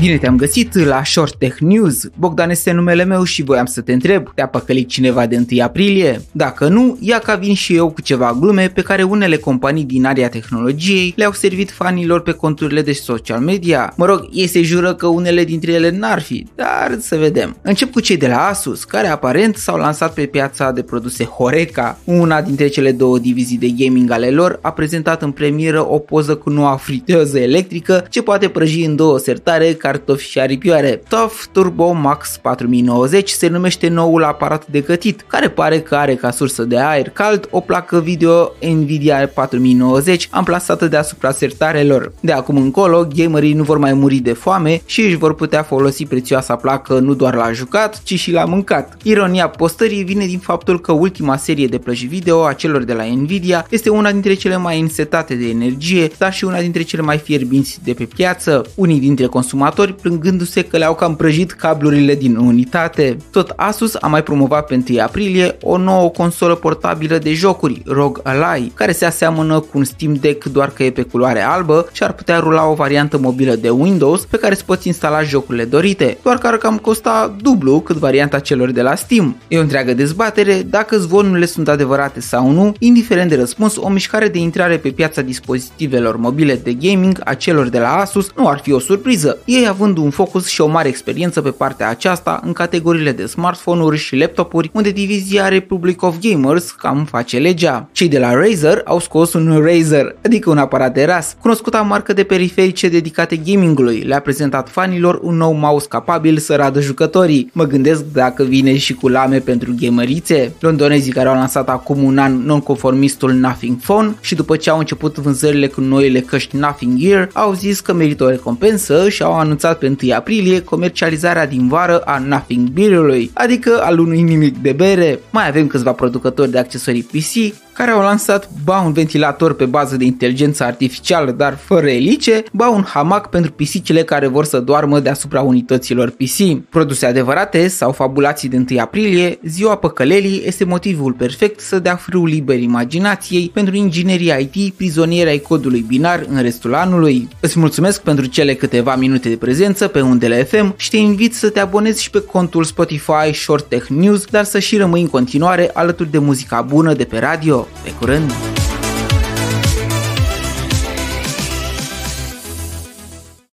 Bine te-am găsit la Short Tech News. Bogdan este numele meu și voiam să te întreb, te-a păcălit cineva de 1 aprilie? Dacă nu, ia ca vin și eu cu ceva glume pe care unele companii din area tehnologiei le-au servit fanilor pe conturile de social media. Mă rog, ei se jură că unele dintre ele n-ar fi, dar să vedem. Încep cu cei de la Asus, care aparent s-au lansat pe piața de produse Horeca. Una dintre cele două divizii de gaming ale lor a prezentat în premieră o poză cu noua friteză electrică ce poate prăji în două sertare cartofi și aripioare. TOF Turbo Max 4090 se numește noul aparat de gătit, care pare că are ca sursă de aer cald o placă video Nvidia 4090 amplasată deasupra sertarelor. De acum încolo, gamerii nu vor mai muri de foame și își vor putea folosi prețioasa placă nu doar la jucat, ci și la mâncat. Ironia postării vine din faptul că ultima serie de plăci video a celor de la Nvidia este una dintre cele mai însetate de energie, dar și una dintre cele mai fierbinți de pe piață. Unii dintre consumatori plângându-se că le-au cam prăjit cablurile din unitate. Tot Asus a mai promovat pe 1 aprilie o nouă consolă portabilă de jocuri, ROG Ally, care se aseamănă cu un Steam Deck doar că e pe culoare albă și ar putea rula o variantă mobilă de Windows pe care îți poți instala jocurile dorite, doar că ar cam costa dublu cât varianta celor de la Steam. E o întreagă dezbatere dacă zvonurile sunt adevărate sau nu, indiferent de răspuns, o mișcare de intrare pe piața dispozitivelor mobile de gaming a celor de la Asus nu ar fi o surpriză, ei având un focus și o mare experiență pe partea aceasta în categoriile de smartphone-uri și laptopuri, unde divizia Republic of Gamers cam face legea. Cei de la Razer au scos un Razer, adică un aparat de ras, cunoscuta marcă de periferice dedicate gamingului, le-a prezentat fanilor un nou mouse capabil să radă jucătorii. Mă gândesc dacă vine și cu lame pentru gamerițe. Londonezii care au lansat acum un an nonconformistul Nothing Phone și după ce au început vânzările cu noile căști Nothing Gear, au zis că merită o recompensă și au anunțat pe 1 aprilie comercializarea din vară a Nothing Beer-ului, adică al unui nimic de bere. Mai avem câțiva producători de accesorii PC care au lansat ba un ventilator pe bază de inteligență artificială, dar fără elice, ba un hamac pentru pisicile care vor să doarmă deasupra unităților PC. Produse adevărate sau fabulații de 1 aprilie, ziua păcălelii este motivul perfect să dea frâul liber imaginației pentru inginerii IT prizonieri ai codului binar în restul anului. Îți mulțumesc pentru cele câteva minute de prezență pe undele FM și te invit să te abonezi și pe contul Spotify Short Tech News, dar să și rămâi în continuare alături de muzica bună de pe radio. Pe curând!